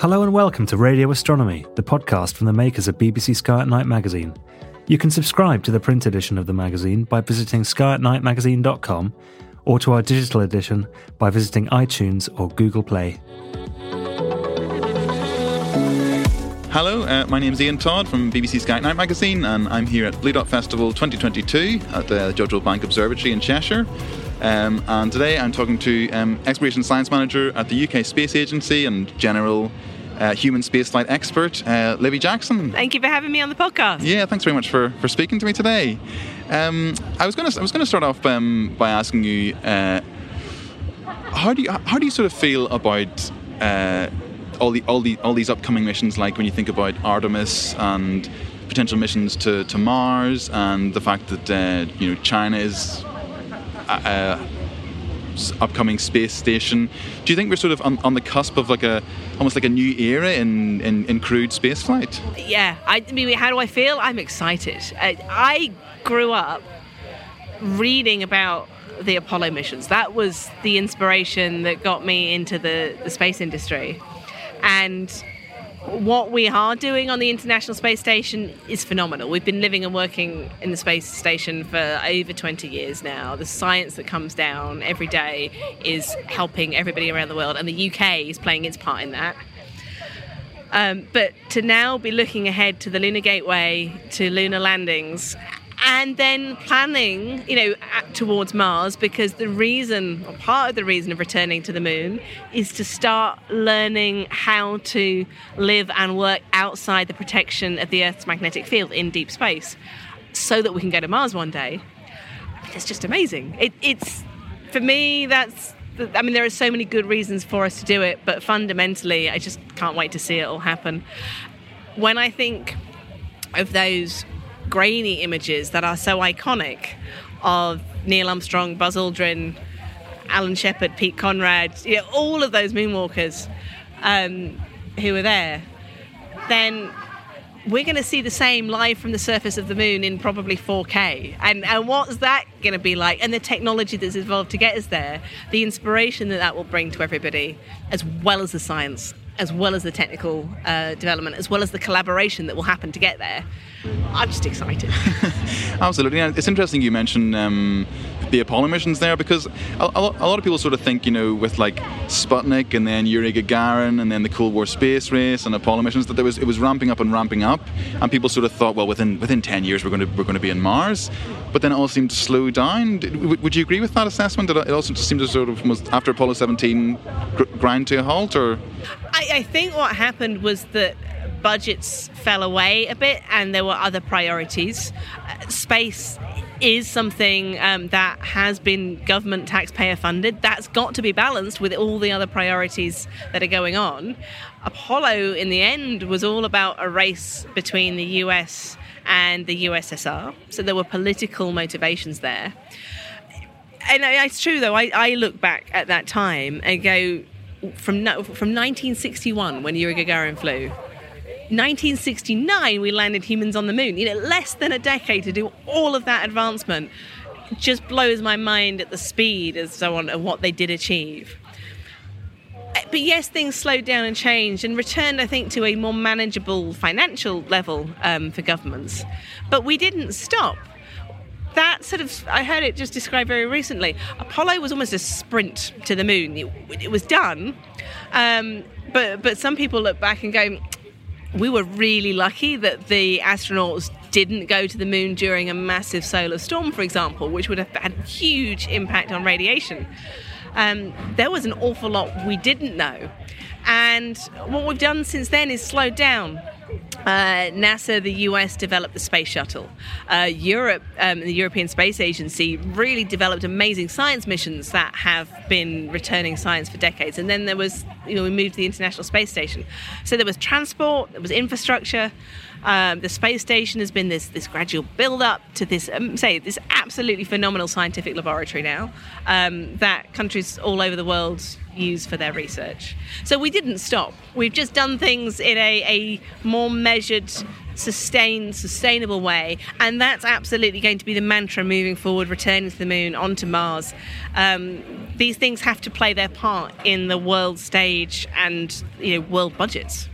Hello and welcome to Radio Astronomy, the podcast from the makers of BBC Sky at Night magazine. You can subscribe to the print edition of the magazine by visiting skyatnightmagazine.com or to our digital edition by visiting iTunes or Google Play. Hello, uh, my name is Iain Todd from BBC Sky at Night magazine, and I'm here at Bluedot Festival 2022 at the Jodrell Bank Observatory in Cheshire. Um, and today I'm talking to um, Exploration Science Manager at the UK Space Agency and General uh, Human Spaceflight Expert, uh, Libby Jackson. Thank you for having me on the podcast. Yeah, thanks very much for, for speaking to me today. Um, I was going to I was going to start off um, by asking you uh, how do you how do you sort of feel about uh, all the all the all these upcoming missions? Like when you think about Artemis and potential missions to, to Mars, and the fact that uh, you know China is uh, upcoming space station. Do you think we're sort of on, on the cusp of like a almost like a new era in, in, in crewed spaceflight? Yeah, I, I mean, how do I feel? I'm excited. I, I grew up reading about the Apollo missions. That was the inspiration that got me into the, the space industry. And what we are doing on the International Space Station is phenomenal. We've been living and working in the space station for over 20 years now. The science that comes down every day is helping everybody around the world, and the UK is playing its part in that. Um, but to now be looking ahead to the Lunar Gateway, to lunar landings, and then planning, you know, towards Mars, because the reason, or part of the reason of returning to the moon, is to start learning how to live and work outside the protection of the Earth's magnetic field in deep space, so that we can go to Mars one day. It's just amazing. It, it's for me. That's I mean, there are so many good reasons for us to do it, but fundamentally, I just can't wait to see it all happen. When I think of those grainy images that are so iconic of Neil Armstrong, Buzz Aldrin, Alan Shepard, Pete Conrad, you know, all of those moonwalkers um, who were there, then we're going to see the same live from the surface of the moon in probably 4K. And, and what's that going to be like? And the technology that's evolved to get us there, the inspiration that that will bring to everybody, as well as the science, as well as the technical uh, development, as well as the collaboration that will happen to get there. I'm just excited. Absolutely. And it's interesting you mentioned um, the Apollo missions there? Because a, a, lot of people sort of think, you know, with like Sputnik and then Yuri Gagarin and then the Cold War space race and Apollo missions, that there was it was ramping up and ramping up, and people sort of thought, well, within within ten years we're going to we're going to be in Mars, but then it all seemed to slow down. Would you agree with that assessment? That it also just seemed to sort of was after Apollo 17 grind to a halt, or? I, I think what happened was that budgets fell away a bit and there were other priorities. Uh, space is something um, that has been government taxpayer funded. That's got to be balanced with all the other priorities that are going on. Apollo, in the end, was all about a race between the US and the USSR. So there were political motivations there. And it's true, though, I, I look back at that time and go, from, from 1961, when Yuri Gagarin flew, 1969 we landed humans on the moon. You know, less than a decade to do all of that advancement just blows my mind at the speed and so on of what they did achieve. But yes, things slowed down and changed and returned, I think, to a more manageable financial level um, for governments. But we didn't stop. That sort of, I heard it just described very recently. Apollo was almost a sprint to the moon. It, it was done, um, but but some people look back and go, we were really lucky that the astronauts didn't go to the moon during a massive solar storm, for example, which would have had huge impact on radiation. Um, there was an awful lot we didn't know. And what we've done since then is slowed down. Uh, NASA, the US developed the space shuttle. Uh, Europe, um, the European Space Agency, really developed amazing science missions that have been returning science for decades. And then there was, you know, we moved to the International Space Station. So there was transport, there was infrastructure. Um, the space station has been this this gradual build up to this um, say this absolutely phenomenal scientific laboratory now um, that countries all over the world use for their research. So we didn't stop. We've just done things in a, a more measured, sustained, sustainable way, and that's absolutely going to be the mantra moving forward. Returning to the moon, onto Mars. Um, these things have to play their part in the world stage and you know world budgets.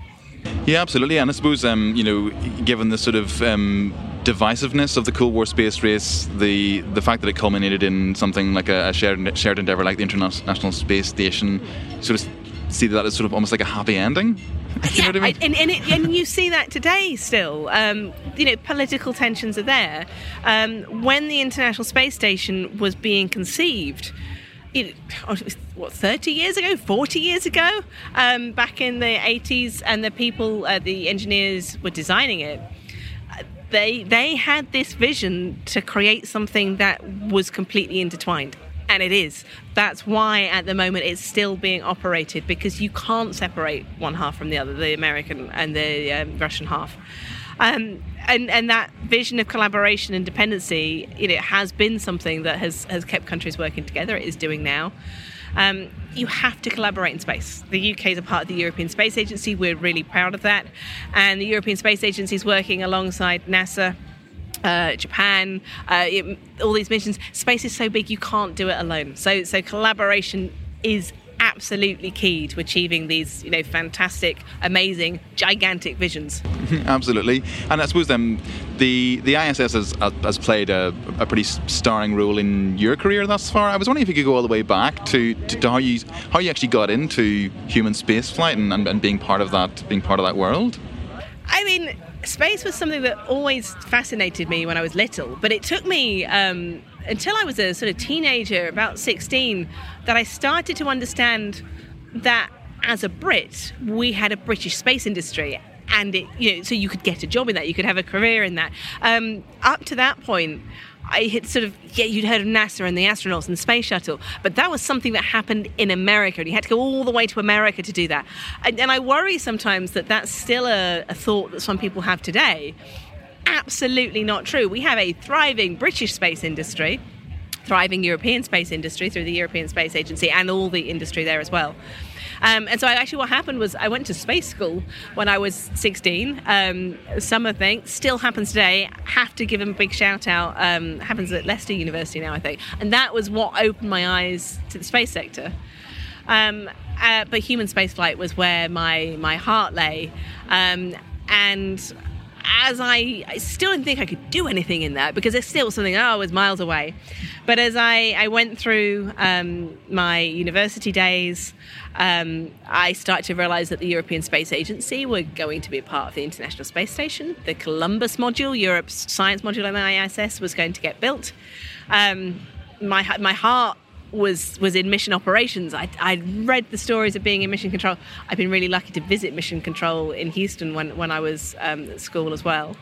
Yeah, absolutely. And I suppose, um, you know, given the sort of um, divisiveness of the Cold War space race, the the fact that it culminated in something like a, a shared shared endeavor like the International Space Station, sort of see that as sort of almost like a happy ending. you yeah, I mean? and, and, it, and, you see that today still. Um, you know, political tensions are there. Um, when the International Space Station was being conceived, it, what 30 years ago 40 years ago? Um, back in the 80s and the people uh, the engineers were designing it they they had this vision to create something that was completely intertwined. And it is. That's why at the moment it's still being operated because you can't separate one half from the other the american and the um, russian half um, and and that vision of collaboration and dependency, you know, has been something that has has kept countries working together. It is doing now. Um, you have to collaborate in space. The UK is a part of the European Space Agency. We're really proud of that, and the European Space Agency is working alongside NASA. Uh, Japan, uh, it, all these missions. Space is so big you can't do it alone. So, so collaboration is absolutely key to achieving these, you know, fantastic, amazing, gigantic visions. absolutely, and I suppose then the the ISS has, has played a, a pretty starring role in your career thus far. I was wondering if you could go all the way back to, to, to how you how you actually got into human spaceflight and, and, and being part of that being part of that world. I mean, space was something that always fascinated me when I was little, but it took me. Um, until I was a sort of teenager, about 16, that I started to understand that as a Brit, we had a British space industry. And it, you know, so you could get a job in that, you could have a career in that. Um, up to that point, I had sort of, yeah, you'd heard of NASA and the astronauts and the space shuttle, but that was something that happened in America, and you had to go all the way to America to do that. And, and I worry sometimes that that's still a, a thought that some people have today absolutely not true. We have a thriving British space industry, thriving European space industry through the European Space Agency, and all the industry there as well. Um, and so actually what happened was I went to space school when I was 16. Um, summer thing still happens today. Have to give them a big shout out. Um, happens at Leicester University now, I think. And that was what opened my eyes to the space sector. Um, uh, but human spaceflight was where my my heart lay, um, and as I, I still didn't think I could do anything in that because it's still something oh, I was miles away. But as I, I went through um, my university days, um, I started to realize that the European Space Agency were going to be a part of the International Space Station. The Columbus module, Europe's science module on the ISS, was going to get built. Um, my, my heart was was in mission operations. I I read the stories of being in mission control. I've been really lucky to visit mission control in Houston when when I was um, at school as well,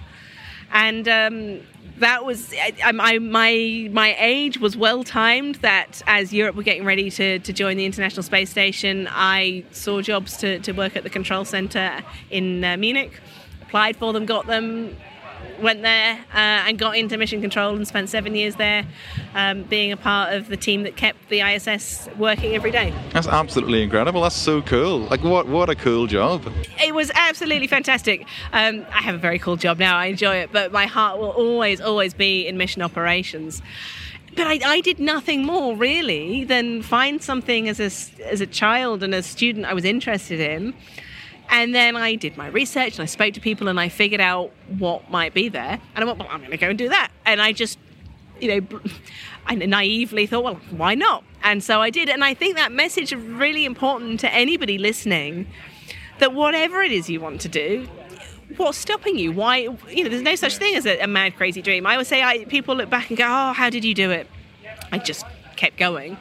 and. Um, that was I, my my my age was well timed. That as Europe were getting ready to, to join the International Space Station, I saw jobs to, to work at the control center in uh, Munich, applied for them, got them, went there uh, and got into mission control and spent seven years there um, being a part of the team that kept the ISS working every day. That's absolutely incredible. That's so cool. Like, what, what a cool job. It was absolutely fantastic. Um, I have a very cool job now. I enjoy it, but my heart will always, always be in mission operations but I, I, did nothing more really than find something as a, as a child and a student I was interested in and then I did my research and I spoke to people and I figured out what might be there. And I went, well, I'm going to go and do that. And I just, you know, I naively thought, well, why not? And so I did. And I think that message is really important to anybody listening that whatever it is you want to do, what's stopping you? Why, you know, there's no such thing as a, a mad, crazy dream. I would say I, people look back and go, oh, how did you do it? I just kept going.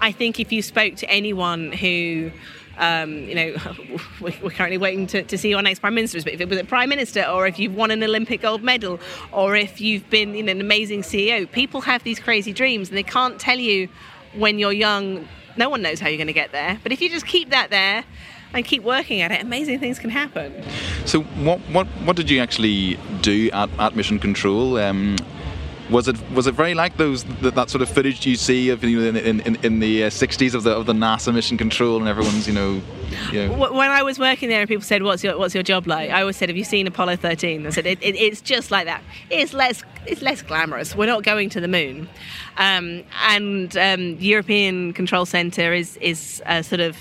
I think if you spoke to anyone who um, you know, we're currently waiting to, to see our next prime minister. But if it was a prime minister, or if you've won an Olympic gold medal, or if you've been you know, an amazing CEO, people have these crazy dreams, and they can't tell you when you're young. No one knows how you're going to get there. But if you just keep that there and keep working at it, amazing things can happen. So, what what what did you actually do at, at Mission Control? Um, was it was it very like those that, that sort of footage you see of you know, in, in, in the uh, 60s of the of the NASA mission control and everyone's you know, you know. When I was working there and people said what's your what's your job like? I always said have you seen Apollo 13 I said it, it, it's just like that. It's less it's less glamorous. We're not going to the moon. Um, and um, European Control Center is is sort of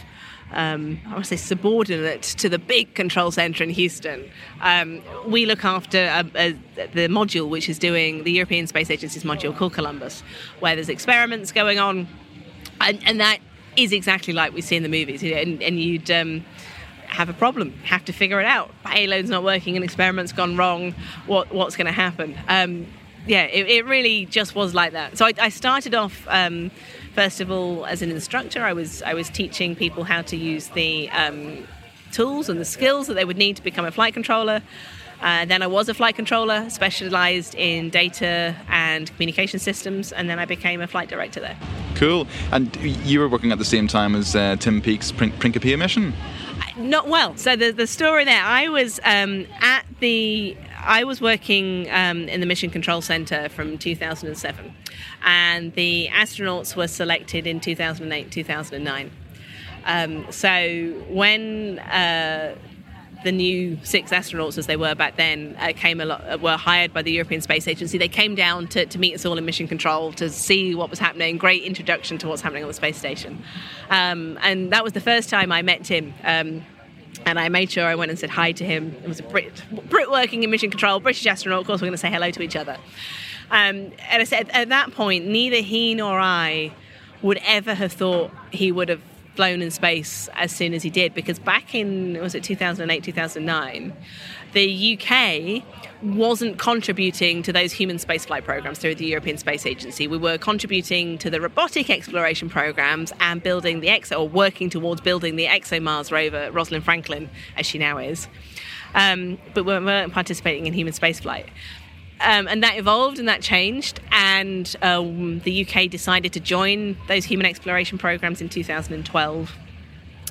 um, I want to say subordinate to the big control center in Houston. Um, we look after a, a, the module which is doing the European Space Agency's module called Columbus, where there's experiments going on, and, and that is exactly like we see in the movies. And, and you'd um, have a problem, have to figure it out. Payload's not working, an experiment's gone wrong. What what's going to happen? Um, yeah, it, it, really just was like that. So I, I started off um, first of all, as an instructor, I was I was teaching people how to use the um, tools and the skills that they would need to become a flight controller. Uh, then I was a flight controller, specialized in data and communication systems, and then I became a flight director there. Cool. And you were working at the same time as uh, Tim Peake's Principia mission? Not well. So the, the story there, I was um, at the I was working um, in the Mission Control Center from 2007, and the astronauts were selected in 2008 2009. Um, so when uh, the new six astronauts, as they were back then, uh, came lot, uh, were hired by the European Space Agency. They came down to, to meet us all in mission control to see what was happening. Great introduction to what's happening on the space station, um, and that was the first time I met Tim. Um, and I made sure I went and said hi to him. It was a Brit, Brit working in mission control, British astronaut. Of course, we're going to say hello to each other. Um, and I said at that point, neither he nor I would ever have thought he would have flown in space as soon as he did, because back in was it 2008, 2009, the UK wasn't contributing to those human spaceflight programs through the European Space Agency. We were contributing to the robotic exploration programs and building the EXO, or working towards building the ExoMars rover, Rosalind Franklin, as she now is. Um, but we weren't participating in human spaceflight. Um, and that evolved and that changed, and um, the UK decided to join those human exploration programs in 2012.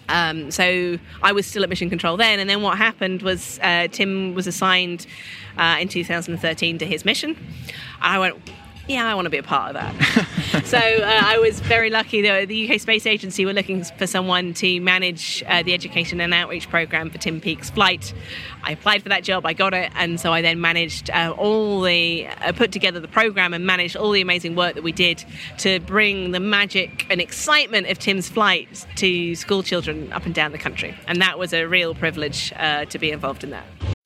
Um, so I was still at Mission Control then, and then what happened was uh, Tim was assigned uh, in 2013 to his mission. I went, yeah, I want to be a part of that. so uh, I was very lucky that the UK Space Agency were looking for someone to manage uh, the education and outreach program for Tim Peake's flight. I applied for that job, I got it, and so I then managed uh, all the, uh, put together the program and managed all the amazing work that we did to bring the magic and excitement of Tim's flight to school children up and down the country. And that was a real privilege uh, to be involved in that.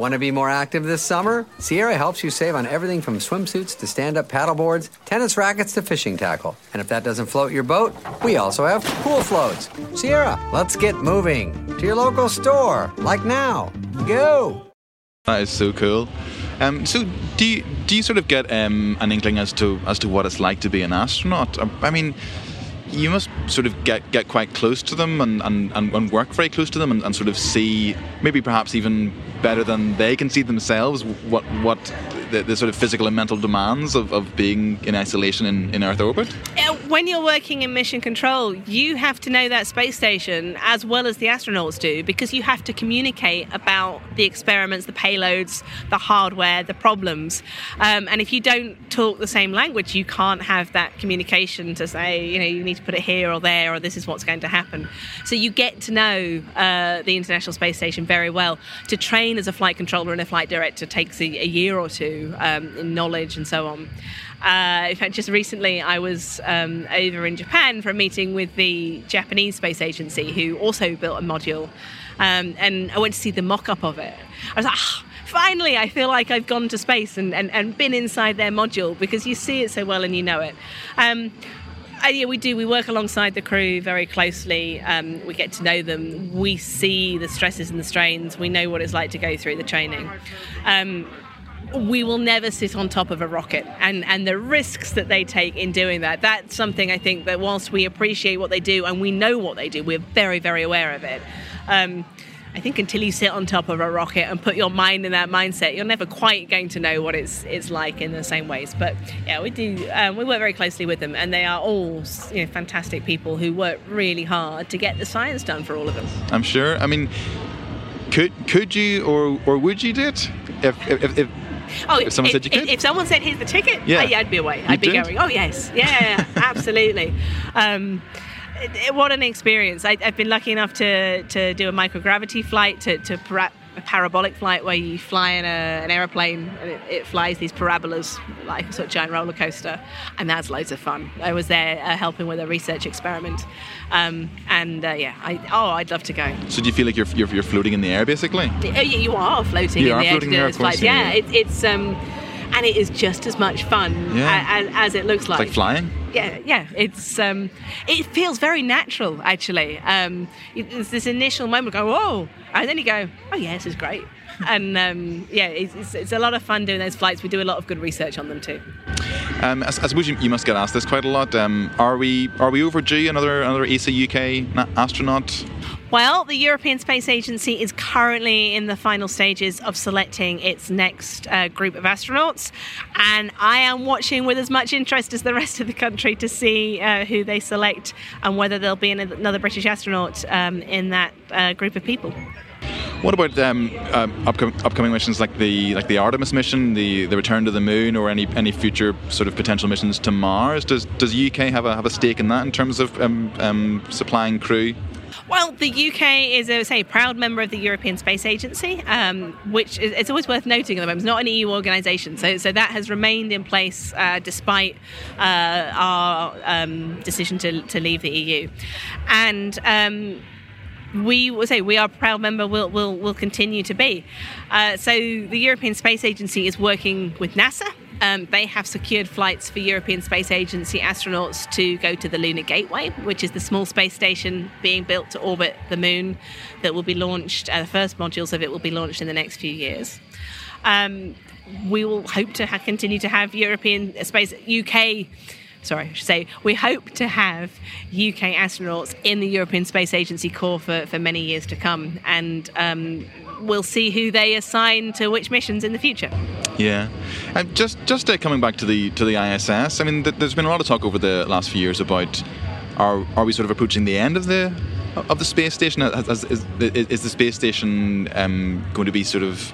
Want to be more active this summer? Sierra helps you save on everything from swimsuits to stand up paddleboards, tennis rackets to fishing tackle. And if that doesn't float your boat, we also have pool floats. Sierra, let's get moving to your local store, like now. Go! That is so cool. Um, so, do you, do you sort of get um, an inkling as to as to what it's like to be an astronaut? I mean, you must sort of get, get quite close to them and, and, and, work very close to them and, and sort of see maybe perhaps even better than they can see themselves what what the, the sort of physical and mental demands of, of being in isolation in, in Earth orbit? Uh, When you're working in mission control, you have to know that space station as well as the astronauts do because you have to communicate about the experiments, the payloads, the hardware, the problems. Um, and if you don't talk the same language, you can't have that communication to say, you know, you need to put it here or there or this is what's going to happen. So you get to know uh, the International Space Station very well. To train as a flight controller and a flight director takes a, a year or two um, in knowledge and so on. Uh, in fact, just recently I was um, over in Japan for a meeting with the Japanese Space Agency, who also built a module, um, and I went to see the mock up of it. I was like, "Ah, finally, I feel like I've gone to space and, and, and been inside their module because you see it so well and you know it. And yeah, we do. We work alongside the crew very closely. Um, we get to know them. We see the stresses and the strains. We know what it's like to go through the training. Um, we will never sit on top of a rocket and, and the risks that they take in doing that. That's something I think that whilst we appreciate what they do and we know what they do, we're very, very aware of it. Um, I think until you sit on top of a rocket and put your mind in that mindset, you're never quite going to know what it's it's like in the same ways. But yeah, we do. Um, we work very closely with them, and they are all you know, fantastic people who work really hard to get the science done for all of us. I'm sure. I mean, could could you or or would you do it if if, if Oh, If someone said you could? If, someone said, "Here's the ticket," Yeah. oh, yeah, I'd be away. You I'd be did? going. Oh yes, yeah, absolutely. Um, what an experience! I, I've been lucky enough to to do a microgravity flight, to to a parabolic flight where you fly in a, an aeroplane and it, it flies these parabolas like a sort of giant roller coaster, and that's loads of fun. I was there uh, helping with a research experiment, um, and uh, yeah, I, oh, I'd love to go. so do you feel like you're you're, you're floating in the air basically? You are floating You in are the air to floating do there, those course, flights. yeah, Yeah, yeah. It, it's um, and it is just as much fun Yeah. as, as it looks It's like. like flying. Yeah, yeah. It's um, it feels very natural actually. Um, it's this initial moment, go whoa, and then you go, oh yeah, this is great. And um, yeah, it's, it's, it's a lot of fun doing those flights. We do a lot of good research on them too. Um, I, I suppose you, you must get asked this quite a lot. Um, are we are we overdue another another ESA UK astronaut? Well, the European Space Agency is currently in the final stages of selecting its next uh, group of astronauts, and I am watching with as much interest as the rest of the country to see uh, who they select and whether there'll be another British astronaut um, in that uh, group of people. What about um, um, upcoming, upcoming missions like the like the Artemis mission, the, the return to the moon, or any any future sort of potential missions to Mars? Does does the UK have a have a stake in that in terms of um, um, supplying crew? Well, the UK is, a say, proud member of the European Space Agency, um, which is, it's always worth noting at the moment. It's not an EU organisation, so so that has remained in place uh, despite uh, our um, decision to, to leave the EU, and. Um, we will say we are a proud member will will will continue to be. Uh, so the European Space Agency is working with NASA. Um, they have secured flights for European Space Agency astronauts to go to the Lunar Gateway, which is the small space station being built to orbit the moon that will be launched. Uh, the first modules of it will be launched in the next few years. Um, we will hope to ha- continue to have European space UK. Sorry, I should say we hope to have UK astronauts in the European Space Agency corps for, for many years to come, and um, we'll see who they assign to which missions in the future. Yeah, and just just uh, coming back to the to the ISS. I mean, th- there's been a lot of talk over the last few years about are are we sort of approaching the end of the of the space station? Is, is, is the space station um, going to be sort of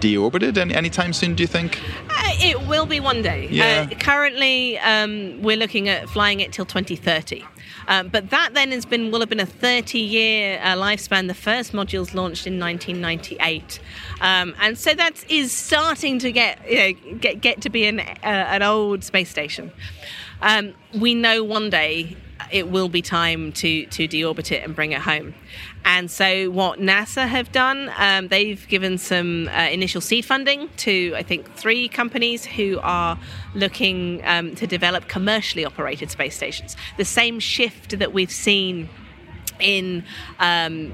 deorbited any anytime soon? Do you think? Uh, it will be one day. Yeah. Uh, currently, um, we're looking at flying it till 2030. Um, but that then has been will have been a 30 year uh, lifespan. The first modules launched in 1998, um, and so that is starting to get you know, get get to be an uh, an old space station. Um, we know one day it will be time to to deorbit it and bring it home. And so, what NASA have done, um, they've given some uh, initial seed funding to, I think, three companies who are looking um, to develop commercially operated space stations. The same shift that we've seen in um,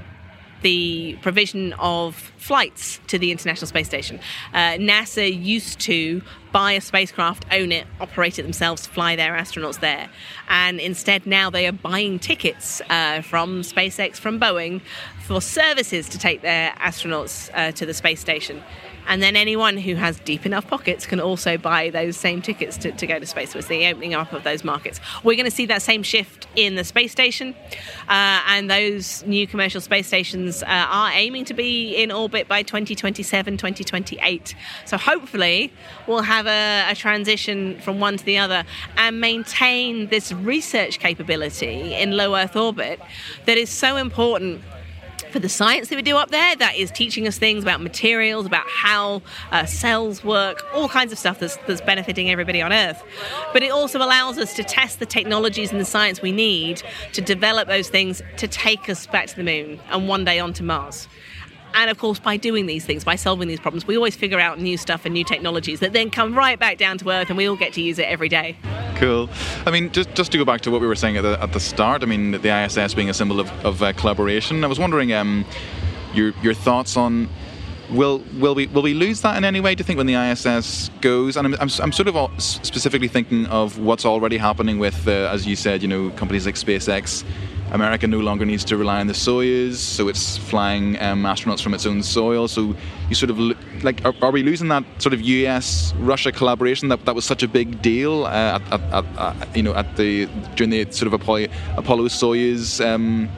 the provision of flights to the International Space Station. Uh, NASA used to buy a spacecraft, own it, operate it themselves, fly their astronauts there. And instead, now they are buying tickets uh, from SpaceX, from Boeing, for services to take their astronauts uh, to the space station. And then anyone who has deep enough pockets can also buy those same tickets to, to go to space. So it's the opening up of those markets. We're going to see that same shift in the space station. Uh, and those new commercial space stations uh, are aiming to be in orbit by 2027, 2028. So hopefully we'll have a, a transition from one to the other and maintain this research capability in low Earth orbit that is so important for the science that we do up there that is teaching us things about materials, about how uh, cells work, all kinds of stuff that's, that's benefiting everybody on Earth. But it also allows us to test the technologies and the science we need to develop those things to take us back to the moon and one day onto Mars. And of course, by doing these things, by solving these problems, we always figure out new stuff and new technologies that then come right back down to Earth and we all get to use it every day. Cool. I mean, just just to go back to what we were saying at the, at the start. I mean, the ISS being a symbol of, of uh, collaboration. I was wondering um, your your thoughts on. Will will we will we lose that in any way? Do you think when the ISS goes? And I'm, I'm, I'm sort of all, specifically thinking of what's already happening with, uh, as you said, you know, companies like SpaceX. America no longer needs to rely on the Soyuz, so it's flying um, astronauts from its own soil. So you sort of look, like, are, are, we losing that sort of U.S.-Russia collaboration that, that was such a big deal uh, at, at, at, you know at the during the sort of Apollo, Apollo Soyuz? Um,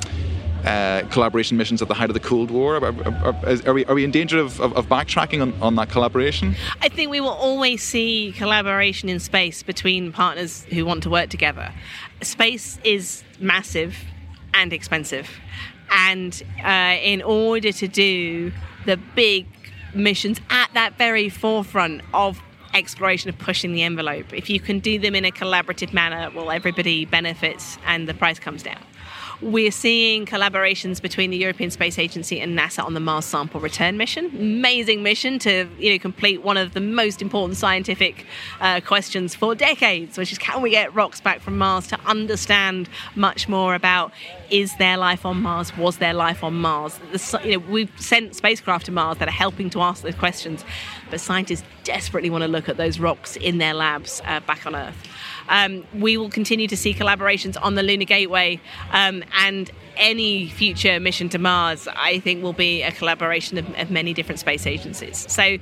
uh, collaboration missions at the height of the Cold War? Are, are, are, we, are we in danger of, of, of, backtracking on, on that collaboration? I think we will always see collaboration in space between partners who want to work together. Space is massive and expensive. And uh, in order to do the big missions at that very forefront of exploration of pushing the envelope, if you can do them in a collaborative manner, well, everybody benefits and the price comes down. We're seeing collaborations between the European Space Agency and NASA on the Mars Sample Return mission. Amazing mission to you know complete one of the most important scientific uh, questions for decades, which is can we get rocks back from Mars to understand much more about is there life on Mars? Was there life on Mars? The, you know, we've sent spacecraft to Mars that are helping to ask those questions, but scientists desperately want to look at those rocks in their labs uh, back on Earth. Um, we will continue to see collaborations on the Lunar Gateway um, and any future mission to Mars, I think, will be a collaboration of, of many different space agencies. So,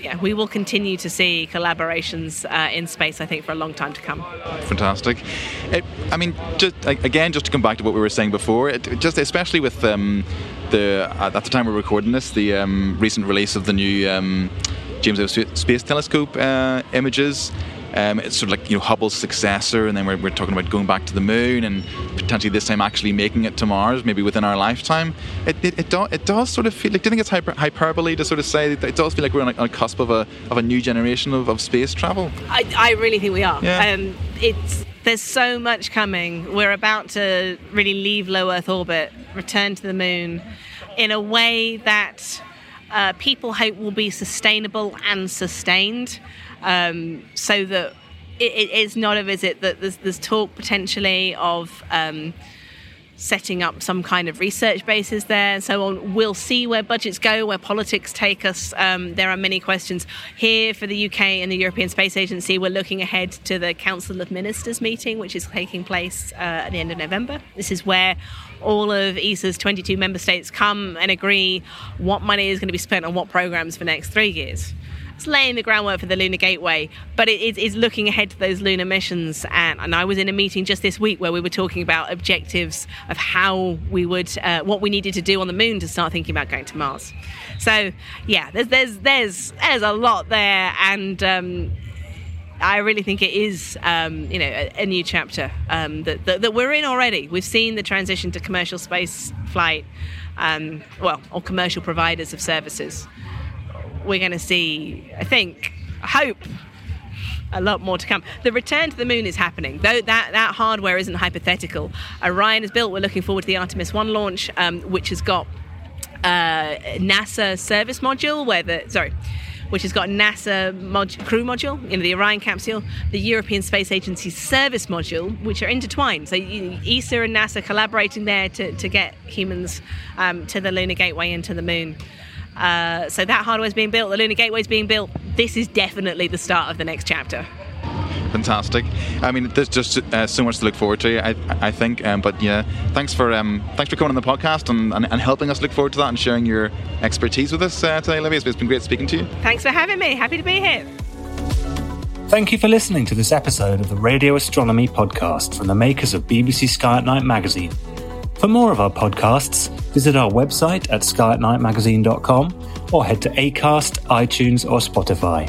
yeah, we will continue to see collaborations uh, in space, I think, for a long time to come. Fantastic. It, I mean, just again, just to come back to what we were saying before, it, just especially with um, the at the time we're recording this, the um, recent release of the new um, James Webb Space Telescope uh, images. Um, it's sort of like you know Hubble's successor, and then we're, we're talking about going back to the moon and potentially this time actually making it to Mars, maybe within our lifetime. It it, it, do, it does sort of feel like. Do you think it's hyper, hyperbole to sort of say that it does feel like we're on a, on a cusp of a of a new generation of, of space travel? I, I really think we are. Yeah. Um, it's there's so much coming. We're about to really leave low Earth orbit, return to the moon, in a way that. Uh, people hope will be sustainable and sustained um, so that it, it is not a visit that there's, there's talk potentially of um, setting up some kind of research bases there and so on. We'll see where budgets go, where politics take us. Um, there are many questions. Here for the UK and the European Space Agency, we're looking ahead to the Council of Ministers meeting, which is taking place uh, at the end of November. This is where all of ESA's 22 member states come and agree what money is going to be spent on what programs for next three years it's laying the groundwork for the Lunar Gateway, but it is looking ahead to those lunar missions. And, and, I was in a meeting just this week where we were talking about objectives of how we would, uh, what we needed to do on the moon to start thinking about going to Mars. So yeah, there's there's there's there's a lot there, and um, I really think it is, um, you know, a, a new chapter um, that, that, that, we're in already. We've seen the transition to commercial space flight, um, well, or commercial providers of services we're going to see, I think, I hope, a lot more to come. The return to the moon is happening, though that, that hardware isn't hypothetical. Orion is built. We're looking forward to the Artemis 1 launch, um, which has got uh, NASA service module, where the, sorry, which has got NASA mod- crew module, you know, the Orion capsule, the European Space Agency service module, which are intertwined. So you ESA and NASA collaborating there to, to get humans um, to the lunar gateway and to the moon. Uh, so that hardware is being built, the Lunar Gateway is being built. This is definitely the start of the next chapter. Fantastic. I mean, there's just uh, so much to look forward to. I, I think. Um, but yeah, thanks for um, thanks for coming on the podcast and, and, and, helping us look forward to that and sharing your expertise with us uh, today, Olivia. It's been great speaking to you. Thanks for having me. Happy to be here. Thank you for listening to this episode of the Radio Astronomy podcast from the makers of BBC Sky at Night magazine. For more of our podcasts, visit our website at skyatnightmagazine.com or head to Acast, iTunes, or Spotify.